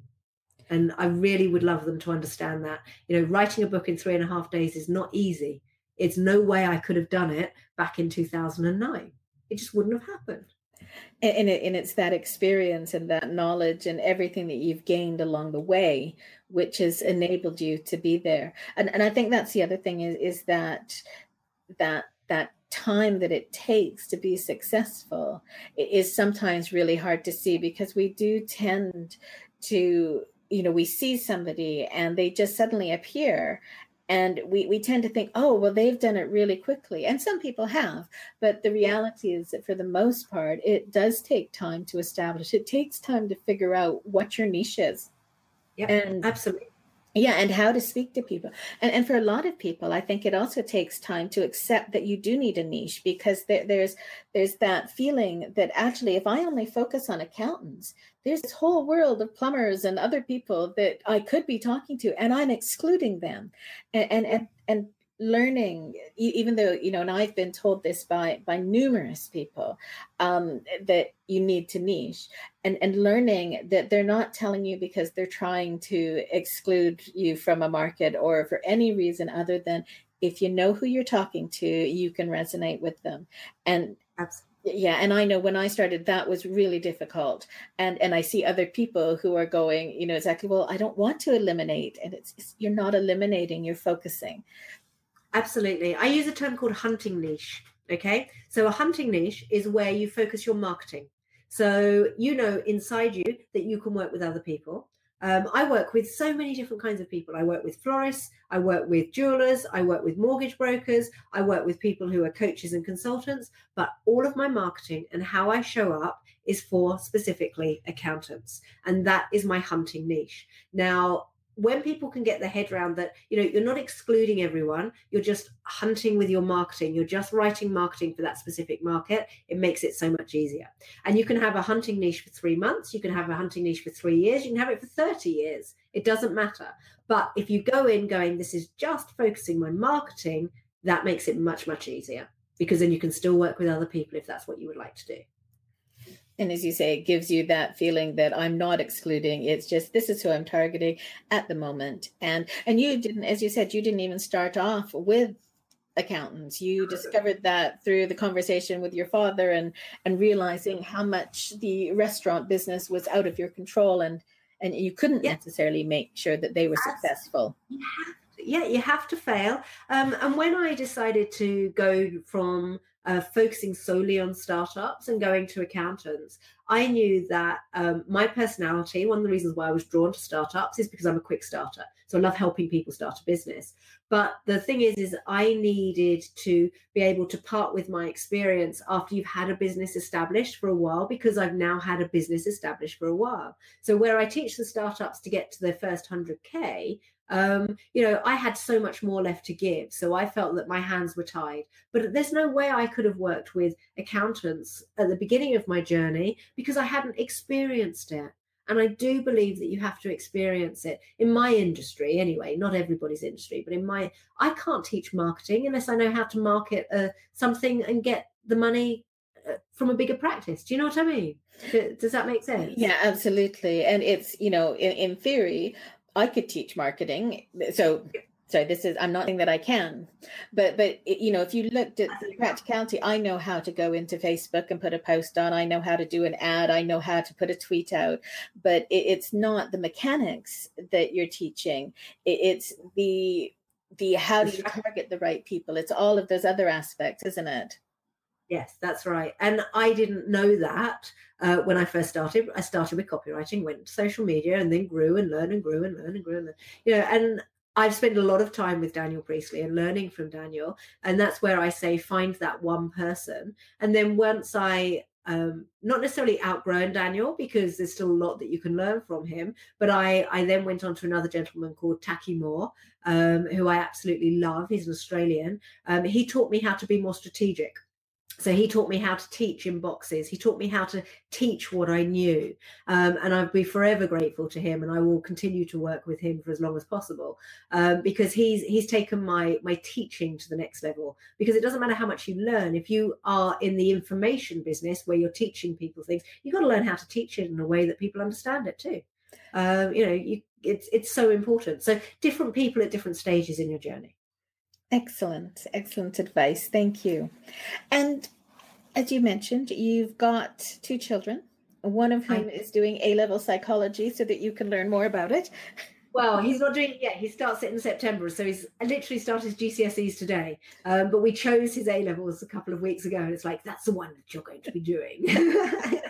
And I really would love them to understand that. You know, writing a book in three and a half days is not easy. It's no way I could have done it back in 2009. It just wouldn't have happened. And, it, and it's that experience and that knowledge and everything that you've gained along the way, which has enabled you to be there. And, and I think that's the other thing is, is that that that time that it takes to be successful is sometimes really hard to see because we do tend to you know we see somebody and they just suddenly appear. And we, we tend to think oh well they've done it really quickly. And some people have but the reality is that for the most part it does take time to establish. It takes time to figure out what your niche is. Yeah and absolutely yeah and how to speak to people. And, and for a lot of people i think it also takes time to accept that you do need a niche because there, there's there's that feeling that actually if i only focus on accountants there's this whole world of plumbers and other people that i could be talking to and i'm excluding them. And and and, and learning even though you know and i've been told this by by numerous people um, that you need to niche and and learning that they're not telling you because they're trying to exclude you from a market or for any reason other than if you know who you're talking to you can resonate with them. And Absolutely yeah and i know when i started that was really difficult. And and i see other people who are going you know exactly well i don't want to eliminate and it's, it's, you're not eliminating you're focusing Absolutely. I use a term called hunting niche. Okay. So a hunting niche is where you focus your marketing. So you know inside you that you can work with other people. Um, I work with so many different kinds of people. I work with florists, I work with jewelers, I work with mortgage brokers, I work with people who are coaches and consultants. But all of my marketing and how I show up is for specifically accountants. And that is my hunting niche. Now, when people can get their head around that, you know, you're not excluding everyone, you're just hunting with your marketing, you're just writing marketing for that specific market, it makes it so much easier. And you can have a hunting niche for three months, you can have a hunting niche for three years, you can have it for 30 years. It doesn't matter. But if you go in going, this is just focusing my marketing, that makes it much, much easier because then you can still work with other people if that's what you would like to do and as you say it gives you that feeling that i'm not excluding it's just this is who i'm targeting at the moment. And and you didn't as you said you didn't even start off with accountants. You discovered that through the conversation with your father and and realizing how much the restaurant business was out of your control and and you couldn't yeah. necessarily make sure that they were successful. yeah you have to fail. Um, and when i decided to go from uh, focusing solely on startups and going to accountants, I knew that um, my personality, one of the reasons why I was drawn to startups is because I'm a quick starter. So I love helping people start a business. But the thing is, is I needed to be able to part with my experience after you've had a business established for a while, because I've now had a business established for a while. So where I teach the startups to get to their first 100K, um, you know, I had so much more left to give. So I felt that my hands were tied. But there's no way I could have worked with accountants at the beginning of my journey because I hadn't experienced it. And I do believe that you have to experience it in my industry, anyway, not everybody's industry, but in my, I can't teach marketing unless I know how to market uh, something and get the money uh, from a bigger practice. Do you know what I mean? Does that make sense? Yeah, absolutely. And it's, you know, in, in theory, I could teach marketing. So so this is I'm not saying that I can, but but you know, if you looked at the practicality, I know how to go into Facebook and put a post on. I know how to do an ad. I know how to put a tweet out. But it, it's not the mechanics that you're teaching. It, it's the the how do you target the right people? It's all of those other aspects, isn't it? Yes, that's right. And I didn't know that uh, when I first started. I started with copywriting, went to social media, and then grew and learned and grew and learned and grew and learned. You know, and I've spent a lot of time with Daniel Priestley and learning from Daniel, and that's where I say find that one person. And then once I um, not necessarily outgrown Daniel because there's still a lot that you can learn from him. But I, I then went on to another gentleman called Taki Moore, um, who I absolutely love. He's an Australian. Um, he taught me how to be more strategic so he taught me how to teach in boxes. He taught me how to teach what i knew. Um, and i'll be forever grateful to him and i will continue to work with him for as long as possible um, because he's he's taken my my teaching to the next level. Because it doesn't matter how much you learn if you are in the information business where you're teaching people things you've got to learn how to teach it in a way that people understand it too. Um, you know you it's it's so important. So different people at different stages in your journey Excellent, excellent advice. Thank you. And as you mentioned, you've got two children, one of whom I, is doing A level psychology so that you can learn more about it. Well, he's not doing it yet. He starts it in September. So he's literally started his GCSEs today. Um, but we chose his A levels a couple of weeks ago. And it's like, that's the one that you're going to be doing.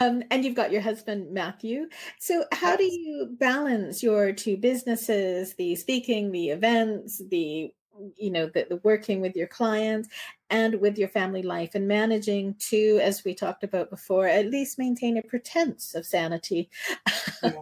um, and you've got your husband, Matthew. So, how do you balance your two businesses, the speaking, the events, the you know the, the, working with your clients and with your family life and managing to as we talked about before at least maintain a pretense of sanity. Yeah,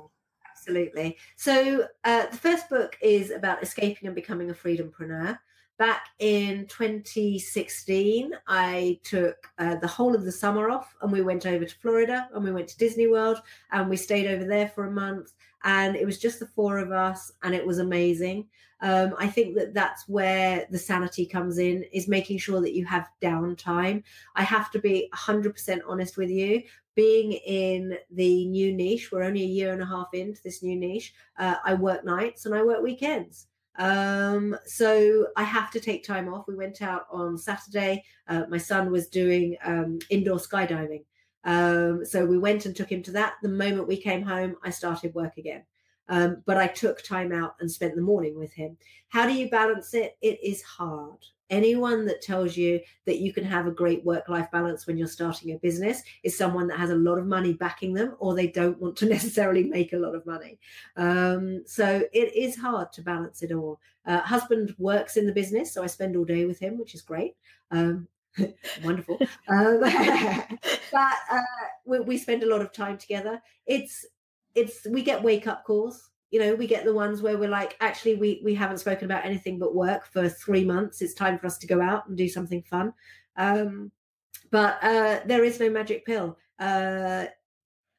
absolutely. So uh, the first book is about escaping and becoming a freedompreneur. Back in 2016 i took uh, the whole of the summer off and we went over to florida and we went to disney world and we stayed over there for a month and it was just the four of us and it was amazing um, i think that that's where the sanity comes in is making sure that you have downtime i have to be 100% honest with you being in the new niche we're only a year and a half into this new niche uh, i work nights and i work weekends um, so I have to take time off. We went out on Saturday. Uh, my son was doing um, indoor skydiving. Um, so we went and took him to that. The moment we came home, I started work again. Um, but I took time out and spent the morning with him. How do you balance it? It is hard. Anyone that tells you that you can have a great work life balance when you're starting a business is someone that has a lot of money backing them or they don't want to necessarily make a lot of money. Um, so it is hard to balance it all. Uh, husband works in the business, so I spend all day with him, which is great. Um, wonderful. Um, but uh, we, we spend a lot of time together. It's it's we get wake up calls. You know, we get the ones where we're like, actually, we we haven't spoken about anything but work for three months. It's time for us to go out and do something fun. Um, but uh, there is no magic pill. Uh,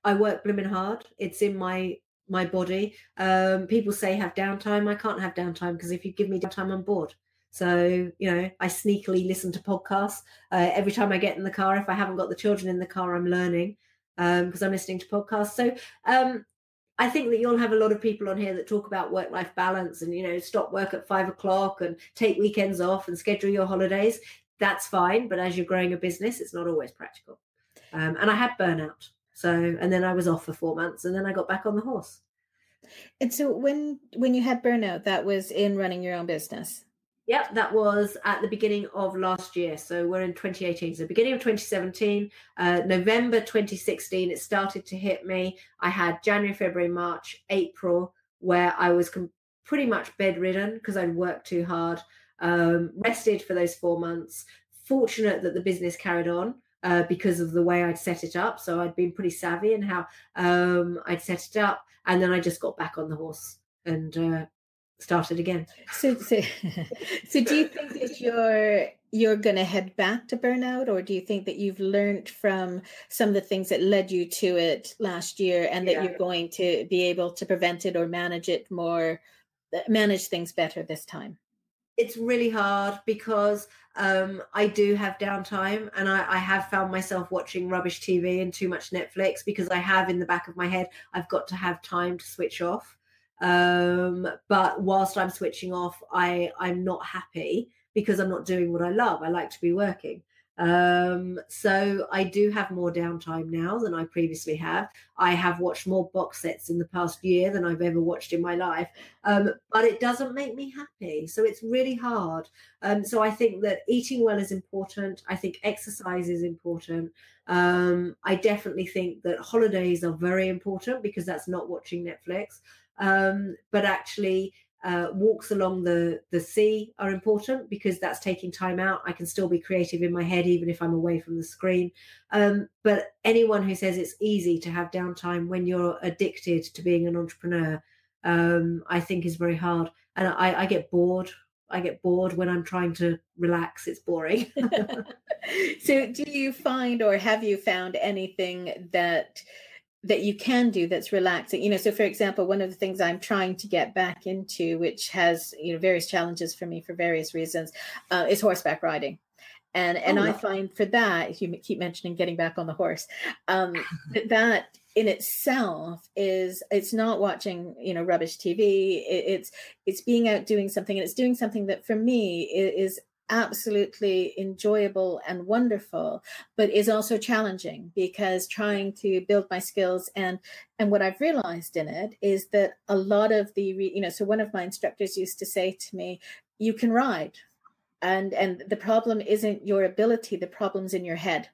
I work blooming hard. It's in my my body. Um, people say have downtime. I can't have downtime because if you give me downtime, I'm bored. So, you know, I sneakily listen to podcasts. Uh, every time I get in the car, if I haven't got the children in the car, I'm learning because um, I'm listening to podcasts. So, um, I think that you'll have a lot of people on here that talk about work life balance and, you know, stop work at five o'clock and take weekends off and schedule your holidays. That's fine. But as you're growing a business, it's not always practical. Um, and I had burnout. So, and then I was off for four months and then I got back on the horse. And so when when you had burnout, that was in running your own business. Yep, that was at the beginning of last year. So we're in 2018. So beginning of 2017, uh, November 2016, it started to hit me. I had January, February, March, April, where I was com- pretty much bedridden because I'd worked too hard. Um, rested for those four months. Fortunate that the business carried on. Uh, because of the way I'd set it up. So I'd been pretty savvy in how um, I'd set it up. And then I just got back on the horse and uh, started again. So, so, so do you think that you're you're going to head back to burnout, or do you think that you've learned from some of the things that led you to it last year, and that yeah. you're going to be able to prevent it or manage it more, manage things better this time? It's really hard because um, I do have downtime, and I, I have found myself watching rubbish TV and too much Netflix because I have in the back of my head I've got to have time to switch off um, but whilst i'm switching off i i'm not happy because i'm not doing what i love. I like to be working. Um, so i do have more downtime now than i previously have i have watched more box sets in the past year than i've ever watched in my life. Um, but it doesn't make me happy. So it's really hard. Um, so i think that eating well is important. I think exercise is important. Um, i definitely think that holidays are very important because that's not watching netflix um, but actually uh, walks along the the sea are important because that's taking time out. I can still be creative in my head even if I'm away from the screen. Um, but anyone who says it's easy to have downtime when you're addicted to being an entrepreneur, um, I think is very hard. And I, I get bored. I get bored when I'm trying to relax. It's boring. so, do you find or have you found anything that? That you can do that's relaxing. You know so for example one of the things i'm trying to get back into which has you know various challenges for me for various reasons uh, is horseback riding. And and oh, i find for that if you keep mentioning getting back on the horse um, that in itself is it's not watching you know rubbish tv it, it's it's being out doing something and it's doing something that for me is, is absolutely enjoyable and wonderful but is also challenging because trying to build my skills and and what i've realized in it is that a lot of the you know so one of my instructors used to say to me you can ride and and the problem isn't your ability the problem's in your head.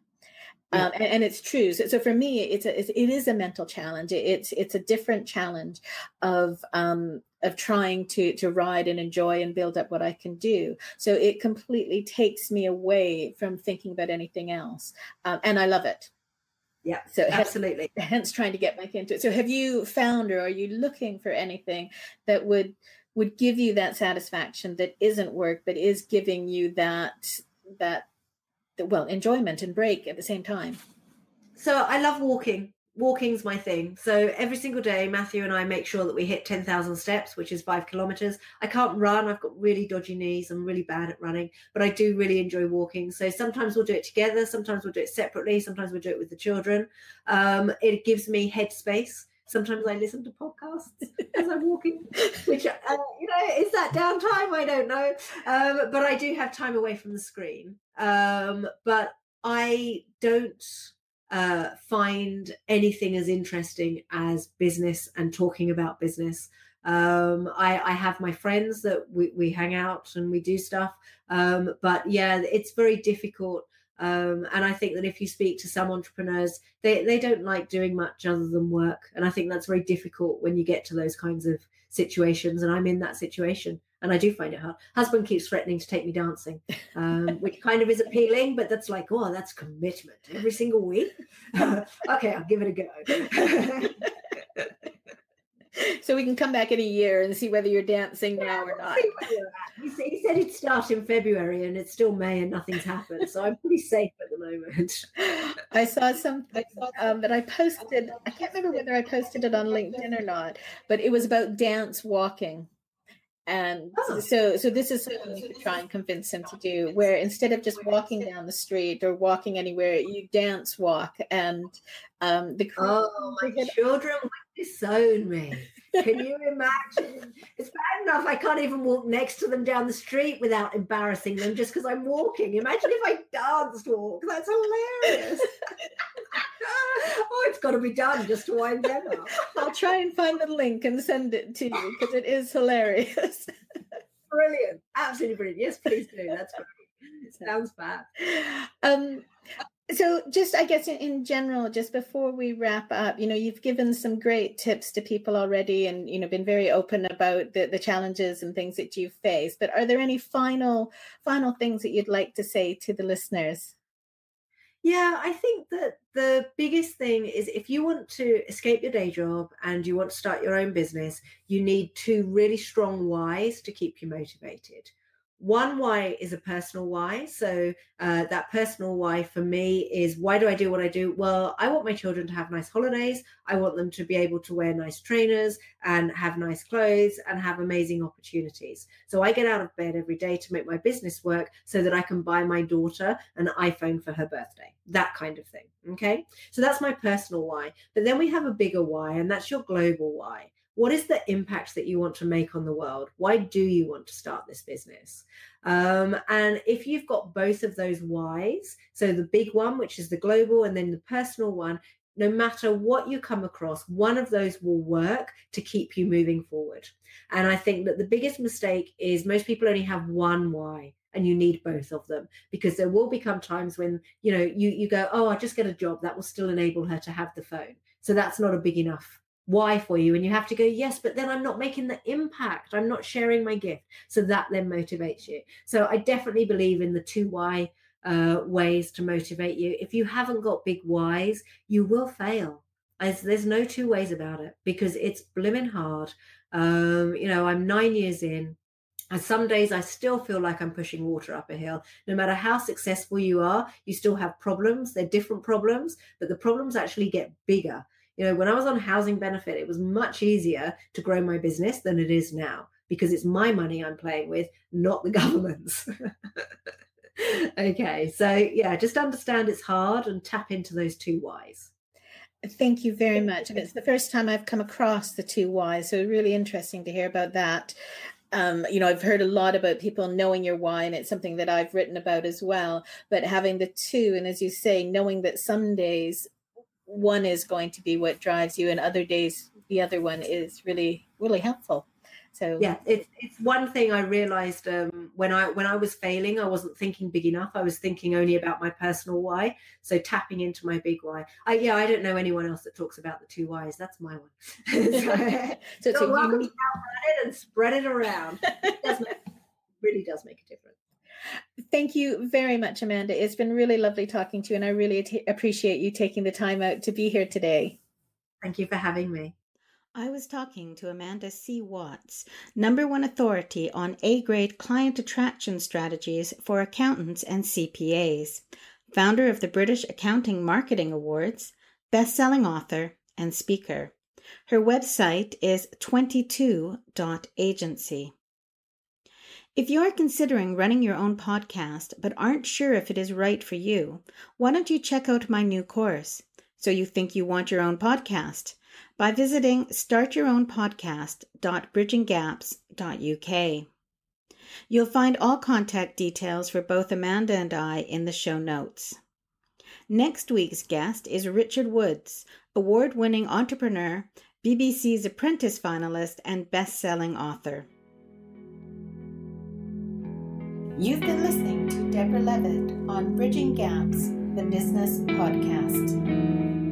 Um, and, and, it's true. So, so, for me, it's a it's, it is a mental challenge. It's it's a different challenge of um, of trying to to ride and enjoy and build up what I can do. So it completely takes me away from thinking about anything else, um, and I love it. Yeah, so absolutely. Hence, hence, trying to get back into it. So, have you found, or are you looking for anything that would would give you that satisfaction that isn't work, but is giving you that that well enjoyment and break at the same time so i love walking walking's my thing. So every single day matthew and i make sure that we hit 10,000 steps which is five kilometers. I can't run. I've got really dodgy knees. I'm really bad at running but i do really enjoy walking. So sometimes we'll do it together. Sometimes we'll do it separately. Sometimes we'll do it with the children. Um, it gives me headspace. Sometimes I listen to podcasts as I'm walking, which uh, you know is that downtime? I don't know, um, but I do have time away from the screen. Um, but I don't uh, find anything as interesting as business and talking about business. Um, I, I, have my friends that we, we hang out and we do stuff, um, but yeah, it's very difficult um, and I think that if you speak to some entrepreneurs, they, they don't like doing much other than work. And I think that's very difficult when you get to those kinds of situations. And I'm in that situation. And I do find it hard. Husband keeps threatening to take me dancing, um, which kind of is appealing, but that's like, oh, that's commitment every single week. okay, I'll give it a go. so we can come back in a year and see whether you're dancing now or not. He said it'd start in February and it's still May and nothing's happened. So I'm pretty safe at the moment. I saw something um, that I posted. I can't remember whether I posted it on LinkedIn or not, but it was about dance walking and oh. so so this is something you try and convince him to do where instead of just walking down the street or walking anywhere you dance walk and um the oh my children would disown me can you imagine it's bad enough i can't even walk next to them down the street without embarrassing them just because i'm walking imagine if i danced walk that's hilarious oh, it's got to be done just to wind them up. I'll try and find the link and send it to you because it is hilarious. brilliant. Absolutely brilliant. Yes, please do. That's great. Sounds bad. Um, so just i guess in, general just before we wrap up you know you've given some great tips to people already and you know been very open about the, the challenges and things that you've faced but are there any final final things that you'd like to say to the listeners yeah, I think that the biggest thing is if you want to escape your day job and you want to start your own business, you need two really strong whys to keep you motivated. One why is a personal why. So uh, that personal why for me is why do I do what I do? Well, I want my children to have nice holidays. I want them to be able to wear nice trainers and have nice clothes and have amazing opportunities. So I get out of bed every day to make my business work so that I can buy my daughter an iPhone for her birthday. That kind of thing. Okay. So that's my personal why. But then we have a bigger why, and that's your global why what is the impact that you want to make on the world? Why do you want to start this business? Um, and if you've got both of those whys, so the big one, which is the global, and then the personal one, no matter what you come across, one of those will work to keep you moving forward. And I think that the biggest mistake is most people only have one why and you need both of them because there will become times when you know you you go oh i just get a job that will still enable her to have the phone so that's not a big enough why for you? And you have to go yes but then i'm not making the impact. I'm not sharing my gift. So that then motivates you. So i definitely believe in the two why uh, ways to motivate you. If you haven't got big whys you will fail. As, there's no two ways about it because it's blimmin' hard. Um, you know i'm nine years in and some days I still feel like I'm pushing water up a hill. No matter how successful you are, you still have problems. They're different problems, but the problems actually get bigger you know, when I was on housing benefit, it was much easier to grow my business than it is now because it's my money I'm playing with, not the government's. okay, so yeah, just understand it's hard and tap into those two whys. Thank you very much. And it's the first time I've come across the two whys, so really interesting to hear about that. Um, you know, I've heard a lot about people knowing your why, and it's something that I've written about as well. But having the two, and as you say, knowing that some days one is going to be what drives you and other days the other one is really really helpful. So yeah it's it's one thing i realized um, when i when i was failing i wasn't thinking big enough. I was thinking only about my personal why so tapping into my big why. I yeah i don't know anyone else that talks about the two whys. That's my one. So, so, so welcome to it and spread it around. It does make, really does make a difference Thank you very much, Amanda. It's been really lovely talking to you, and I really t- appreciate you taking the time out to be here today. Thank you for having me. I was talking to Amanda C. Watts, number one authority on A grade client attraction strategies for accountants and CPAs, founder of the British Accounting Marketing Awards, best selling author, and speaker. Her website is 22.agency. If you are considering running your own podcast but aren't sure if it is right for you, why don't you check out my new course? So you think you want your own podcast by visiting startyourownpodcast.bridginggaps.uk. You'll find all contact details for both Amanda and I in the show notes. Next week's guest is Richard Woods, award winning entrepreneur, BBC's Apprentice finalist, and best selling author. You've been listening to Deborah Levitt on Bridging Gaps, the Business Podcast.